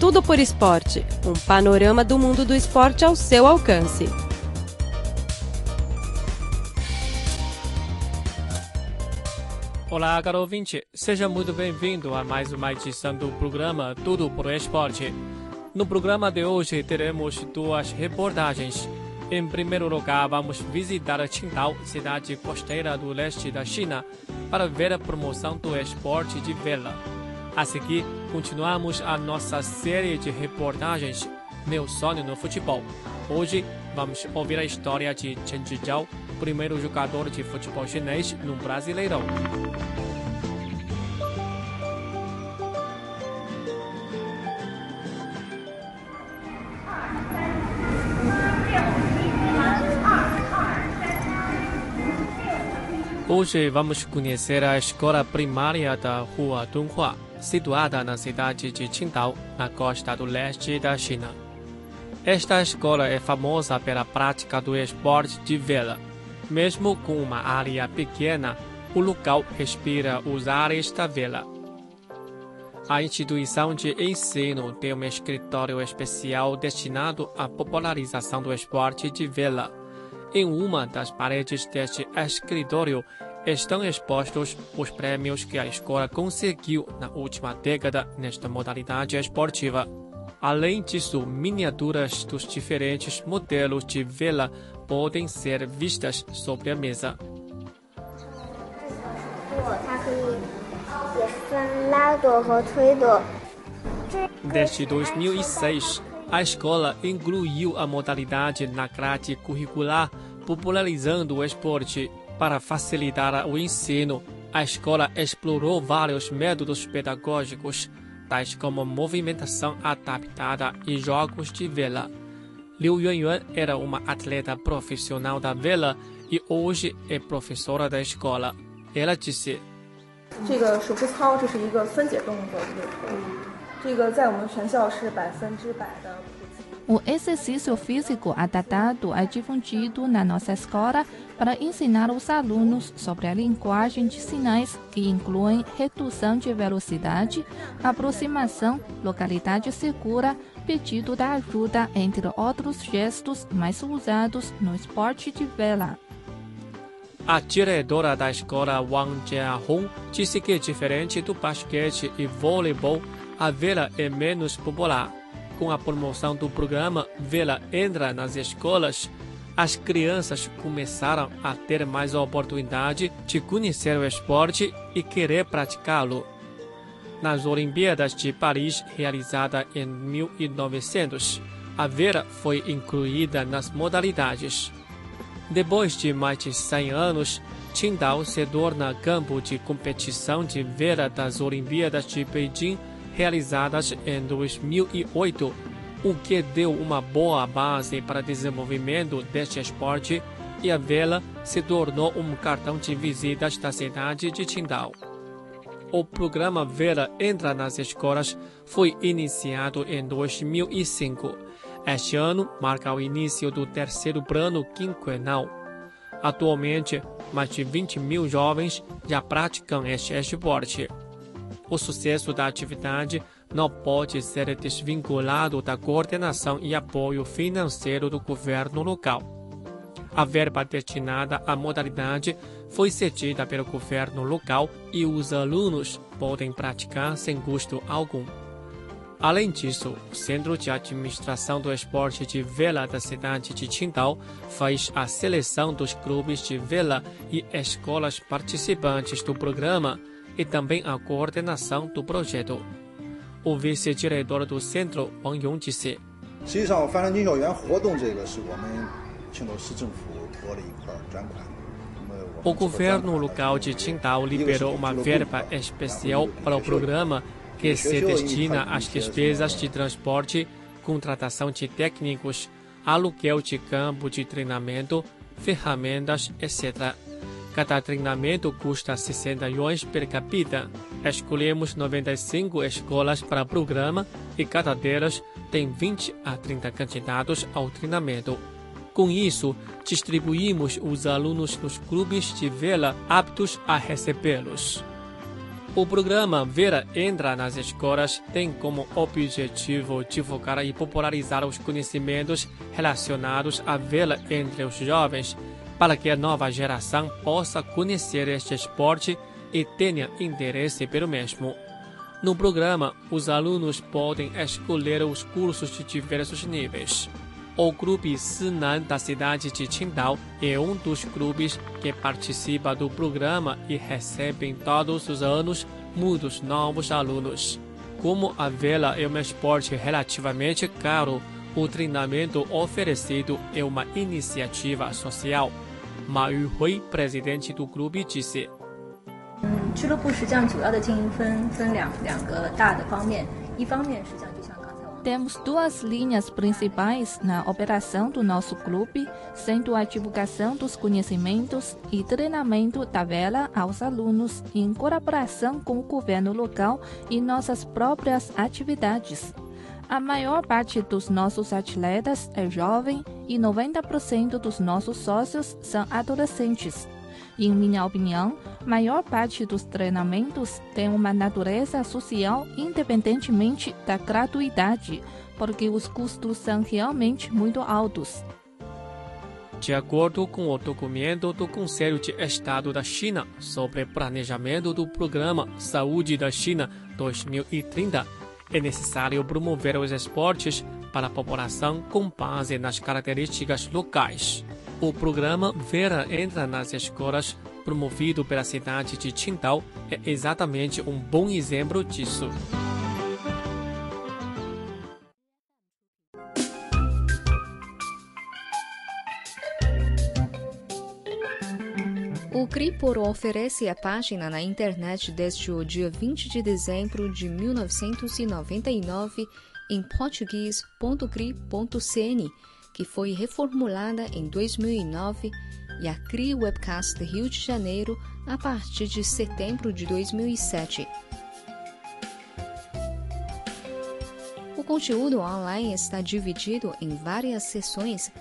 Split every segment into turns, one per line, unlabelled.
Tudo por Esporte um panorama do mundo do esporte ao seu alcance.
Olá, caro ouvinte. Seja muito bem-vindo a mais uma edição do programa Tudo por Esporte. No programa de hoje teremos duas reportagens. Em primeiro lugar, vamos visitar Qingdao, cidade costeira do leste da China, para ver a promoção do esporte de vela. A seguir, continuamos a nossa série de reportagens Meu Sonho no Futebol. Hoje, vamos ouvir a história de Chen Zhijiao, primeiro jogador de futebol chinês no Brasileirão. Hoje vamos conhecer a escola primária da Rua Dunhua, situada na cidade de Qingdao, na costa do leste da China. Esta escola é famosa pela prática do esporte de vela. Mesmo com uma área pequena, o local respira os ares da vela. A instituição de ensino tem um escritório especial destinado à popularização do esporte de vela em uma das paredes deste escritório estão expostos os prêmios que a escola conseguiu na última década nesta modalidade esportiva. Além disso, miniaturas dos diferentes modelos de vela podem ser vistas sobre a mesa. Desde 2006, a escola incluiu a modalidade na grade curricular, popularizando o esporte. Para facilitar o ensino, a escola explorou vários métodos pedagógicos, tais como movimentação adaptada e jogos de vela. Liu Yuanyuan era uma atleta profissional da vela e hoje é professora da escola. Ela disse:
o exercício físico adaptado é difundido na nossa escola para ensinar os alunos sobre a linguagem de sinais que incluem redução de velocidade, aproximação, localidade segura, pedido da ajuda, entre outros gestos mais usados no esporte de vela.
A diretora da escola Wang Jiahong disse que, diferente do basquete e voleibol, a vela é menos popular com a promoção do programa Vela Entra nas Escolas, as crianças começaram a ter mais oportunidade de conhecer o esporte e querer praticá-lo. Nas Olimpíadas de Paris, realizada em 1900, a vela foi incluída nas modalidades. Depois de mais de 100 anos, Qingdao se torna campo de competição de vela das Olimpíadas de Beijing realizadas em 2008, o que deu uma boa base para desenvolvimento deste esporte e a vela se tornou um cartão de visitas da cidade de Qingdao. O programa Vela Entra nas Escolas foi iniciado em 2005. Este ano marca o início do terceiro plano quinquenal. Atualmente, mais de 20 mil jovens já praticam este esporte. O sucesso da atividade não pode ser desvinculado da coordenação e apoio financeiro do governo local. A verba destinada à modalidade foi cedida pelo governo local e os alunos podem praticar sem custo algum. Além disso, o Centro de Administração do Esporte de Vela da cidade de Qingdao faz a seleção dos clubes de vela e escolas participantes do programa e também a coordenação do projeto. O vice-diretor do centro, Wang Yong, disse: o governo local de Qingdao liberou uma verba especial para o programa que se destina às despesas de transporte, contratação de técnicos, aluguel de campo de treinamento, ferramentas, etc. Cada treinamento custa 60 yuans per capita. Escolhemos 95 escolas para o programa e cada delas tem 20 a 30 candidatos ao treinamento. Com isso, distribuímos os alunos nos clubes de vela aptos a recebê-los. O programa Vera Entra nas Escolas tem como objetivo divulgar e popularizar os conhecimentos relacionados à vela entre os jovens, para que a nova geração possa conhecer este esporte e tenha interesse pelo mesmo. No programa, os alunos podem escolher os cursos de diversos níveis. O Clube Sinan da cidade de Qingdao é um dos clubes que participa do programa e recebem todos os anos muitos novos alunos. Como a vela é um esporte relativamente caro, o treinamento oferecido é uma iniciativa social. Ma Yuhui, presidente do clube, disse.
嗯，俱乐部实际上主要的经营分分两两个大的方面，一方面实际上就像。
temos duas linhas principais na operação do nosso clube, sendo a divulgação dos conhecimentos e treinamento da vela aos alunos em colaboração com o governo local e nossas próprias atividades. A maior parte dos nossos atletas é jovem e 90% dos nossos sócios são adolescentes. Em minha opinião, maior parte dos treinamentos tem uma natureza social independentemente da gratuidade, porque os custos são realmente muito altos.
De acordo com o documento do Conselho de Estado da China sobre planejamento do Programa Saúde da China 2030, é necessário promover os esportes para a população com base nas características locais. O programa Vera Entra nas Escolas, promovido pela cidade de Qingdao, é exatamente um bom exemplo disso.
O Criporo oferece a página na internet desde o dia 20 de dezembro de 1999 em português.cri.cn que foi reformulada em 2009, e a CRI Webcast Rio de Janeiro a partir de setembro de 2007. O conteúdo online está dividido em várias seções: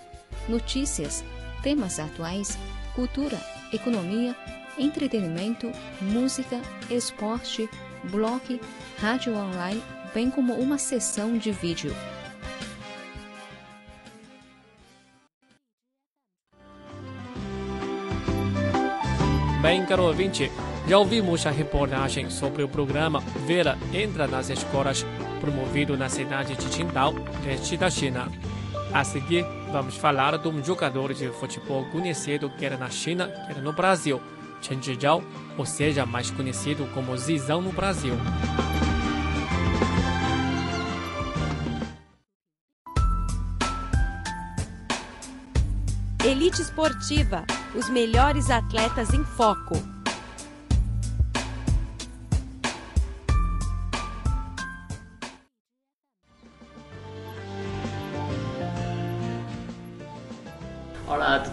notícias, temas atuais, cultura, economia, entretenimento, música, esporte, blog, rádio online, bem como uma seção de vídeo.
Bem, caro ouvinte, já ouvimos a reportagem sobre o programa Vera Entra nas Escolas, promovido na cidade de Qingdao, leste da China. A seguir, vamos falar de um jogador de futebol conhecido quer na China, quer no Brasil, Chen Zhijiao, ou seja, mais conhecido como Zizão no Brasil.
Elite Esportiva os melhores atletas em foco.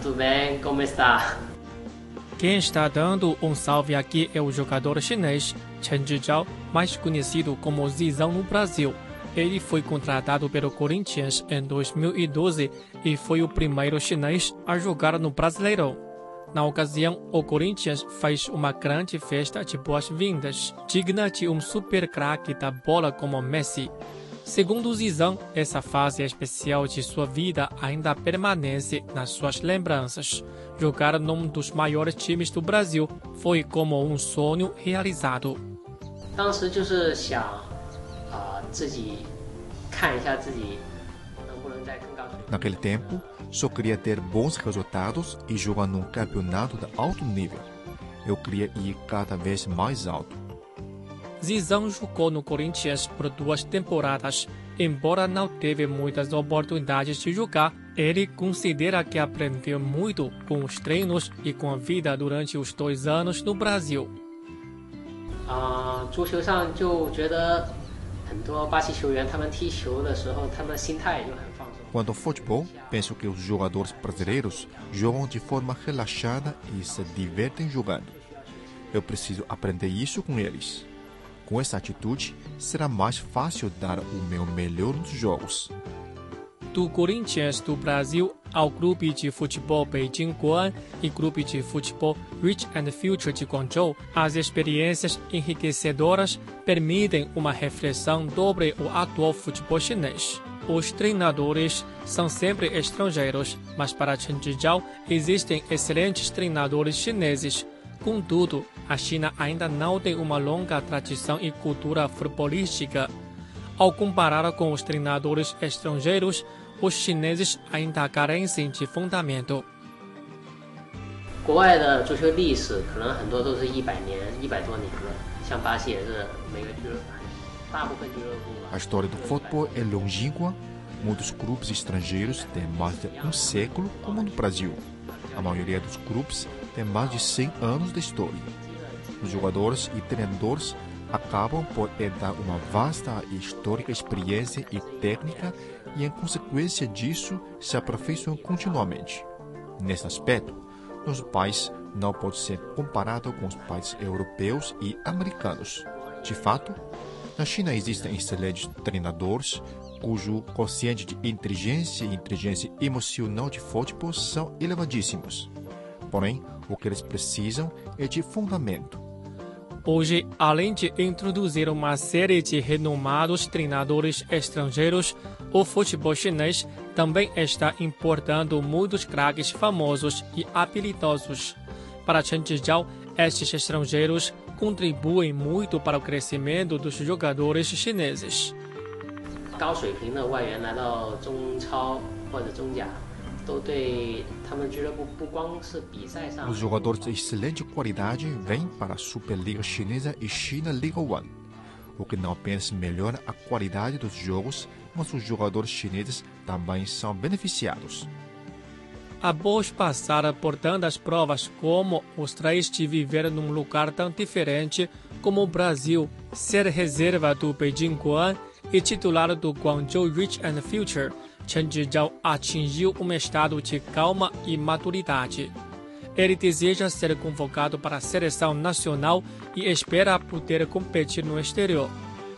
Tudo bem? Como está?
Quem está dando um salve aqui é o jogador chinês Chen Zhijiao, mais conhecido como Zizão no Brasil. Ele foi contratado pelo Corinthians em 2012 e foi o primeiro chinês a jogar no Brasileirão. Na ocasião, o Corinthians fez uma grande festa de boas-vindas, digna de um super craque da bola como Messi. Segundo Zizan, essa fase especial de sua vida ainda permanece nas suas lembranças. Jogar num dos maiores times do Brasil foi como um sonho realizado.
Naquele tempo, só queria ter bons resultados e jogar num campeonato de alto nível. Eu queria ir cada vez mais alto.
Zizão jogou no Corinthians por duas temporadas. Embora não teve muitas oportunidades de jogar, ele considera que aprendeu muito com os treinos e com a vida durante os dois anos no Brasil.
啊、uh,，足球上就觉得很多巴西球员他们踢球的时候，他们心态就很放松。
Quanto ao futebol, penso que os jogadores brasileiros jogam de forma relaxada e se divertem jogando. Eu preciso aprender isso com eles. Com essa atitude, será mais fácil dar o meu melhor nos jogos.
Do Corinthians do Brasil, ao Clube de Futebol Beijing Guan e Clube de Futebol Rich and Future de Guangzhou, as experiências enriquecedoras permitem uma reflexão sobre o atual futebol chinês. Os treinadores são sempre estrangeiros, mas para Chen Zhizhao existem excelentes treinadores chineses. Contudo, a China ainda não tem uma longa tradição e cultura futebolística. Ao comparar com os treinadores estrangeiros, os chineses ainda carecem de fundamento.
国外的足球历史可能很多都是一百年、一百多年了，像巴西也是每个俱乐部，大部分俱乐部。
A história do futebol é longínqua. Muitos clubes estrangeiros têm mais de um século, como no Brasil. A maioria dos clubes tem mais de 100 anos de história. Os jogadores e treinadores acabam por herdar uma vasta e histórica experiência e técnica e, em consequência disso, se aperfeiçoam continuamente. Nesse aspecto, nosso país não pode ser comparado com os países europeus e americanos. De fato, na China existem excelentes treinadores cujo quociente de inteligência e inteligência emocional de futebol são elevadíssimos. Porém, o que eles precisam é de fundamento.
Hoje, além de introduzir uma série de renomados treinadores estrangeiros, o futebol chinês também está importando muitos craques famosos e habilidosos. Para Chen Zhizhao, estes estrangeiros contribuem muito para o crescimento dos jogadores chineses.
高水平的外援来到中超或者中甲，
os jogadores de excelente qualidade vêm para a Superliga Chinesa e China League One, o que não apenas melhora a qualidade dos jogos, mas os jogadores chineses também são beneficiados.
Após passar por tantas provas como os três de viver num lugar tão diferente como o Brasil, ser reserva do Beijing Guan e titular do Guangzhou Rich and Future, Chen Zhizhao atingiu um estado de calma e maturidade. Ele deseja ser convocado para a seleção nacional e espera poder competir no exterior.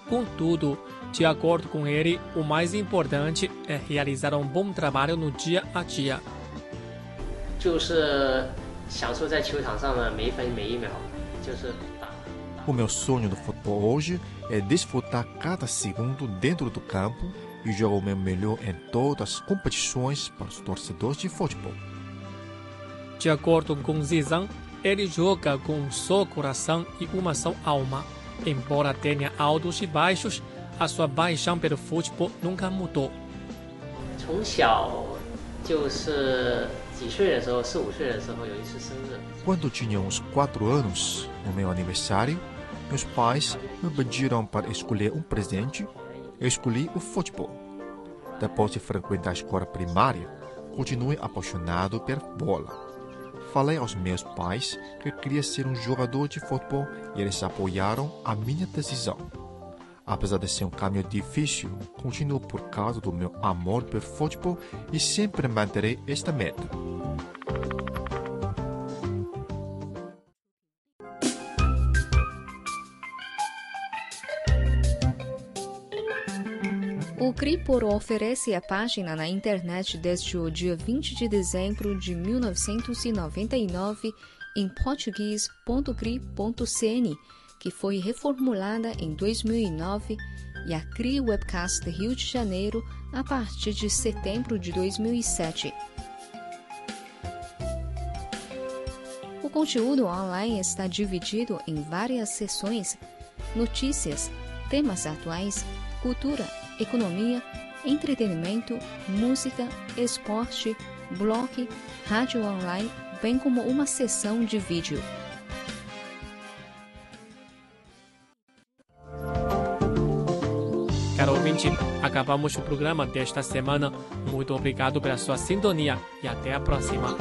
Contudo, de acordo com ele, o mais importante é realizar um bom trabalho no dia a dia.
就是享受在球场上的每一分每一秒，就是打。
O meu sonho do futebol hoje é desfrutar cada segundo dentro do campo e jogar o meu melhor em todas as competições para os torcedores de futebol.
De acordo com Zizang, ele joga com um só coração e uma só alma. Embora tenha altos e baixos, a sua paixão pelo futebol nunca mudou.
从小就是几岁的时候，四五岁的时候有一次生日，
Quando tinha uns 4 anos, no meu aniversário, meus pais me pediram para escolher um presente. eu escolhi o futebol. Depois de frequentar a escola primária, continuei apaixonado pela bola. Falei aos meus pais que queria ser um jogador de futebol e eles apoiaram a minha decisão. Apesar de ser um caminho difícil, continuo por causa do meu amor pelo futebol e sempre manterei esta meta.
O Cripor oferece a página na internet desde o dia 20 de dezembro de 1999 em português.cri.cn, que foi reformulada em 2009, e a CRI Webcast Rio de Janeiro a partir de setembro de 2007. O conteúdo online está dividido em várias seções: notícias, temas atuais, cultura, economia, entretenimento, música, esporte, blog, rádio online, bem como uma seção de vídeo.
Caro ouvinte, acabamos o programa desta semana. Muito obrigado pela sua sintonia e até a próxima.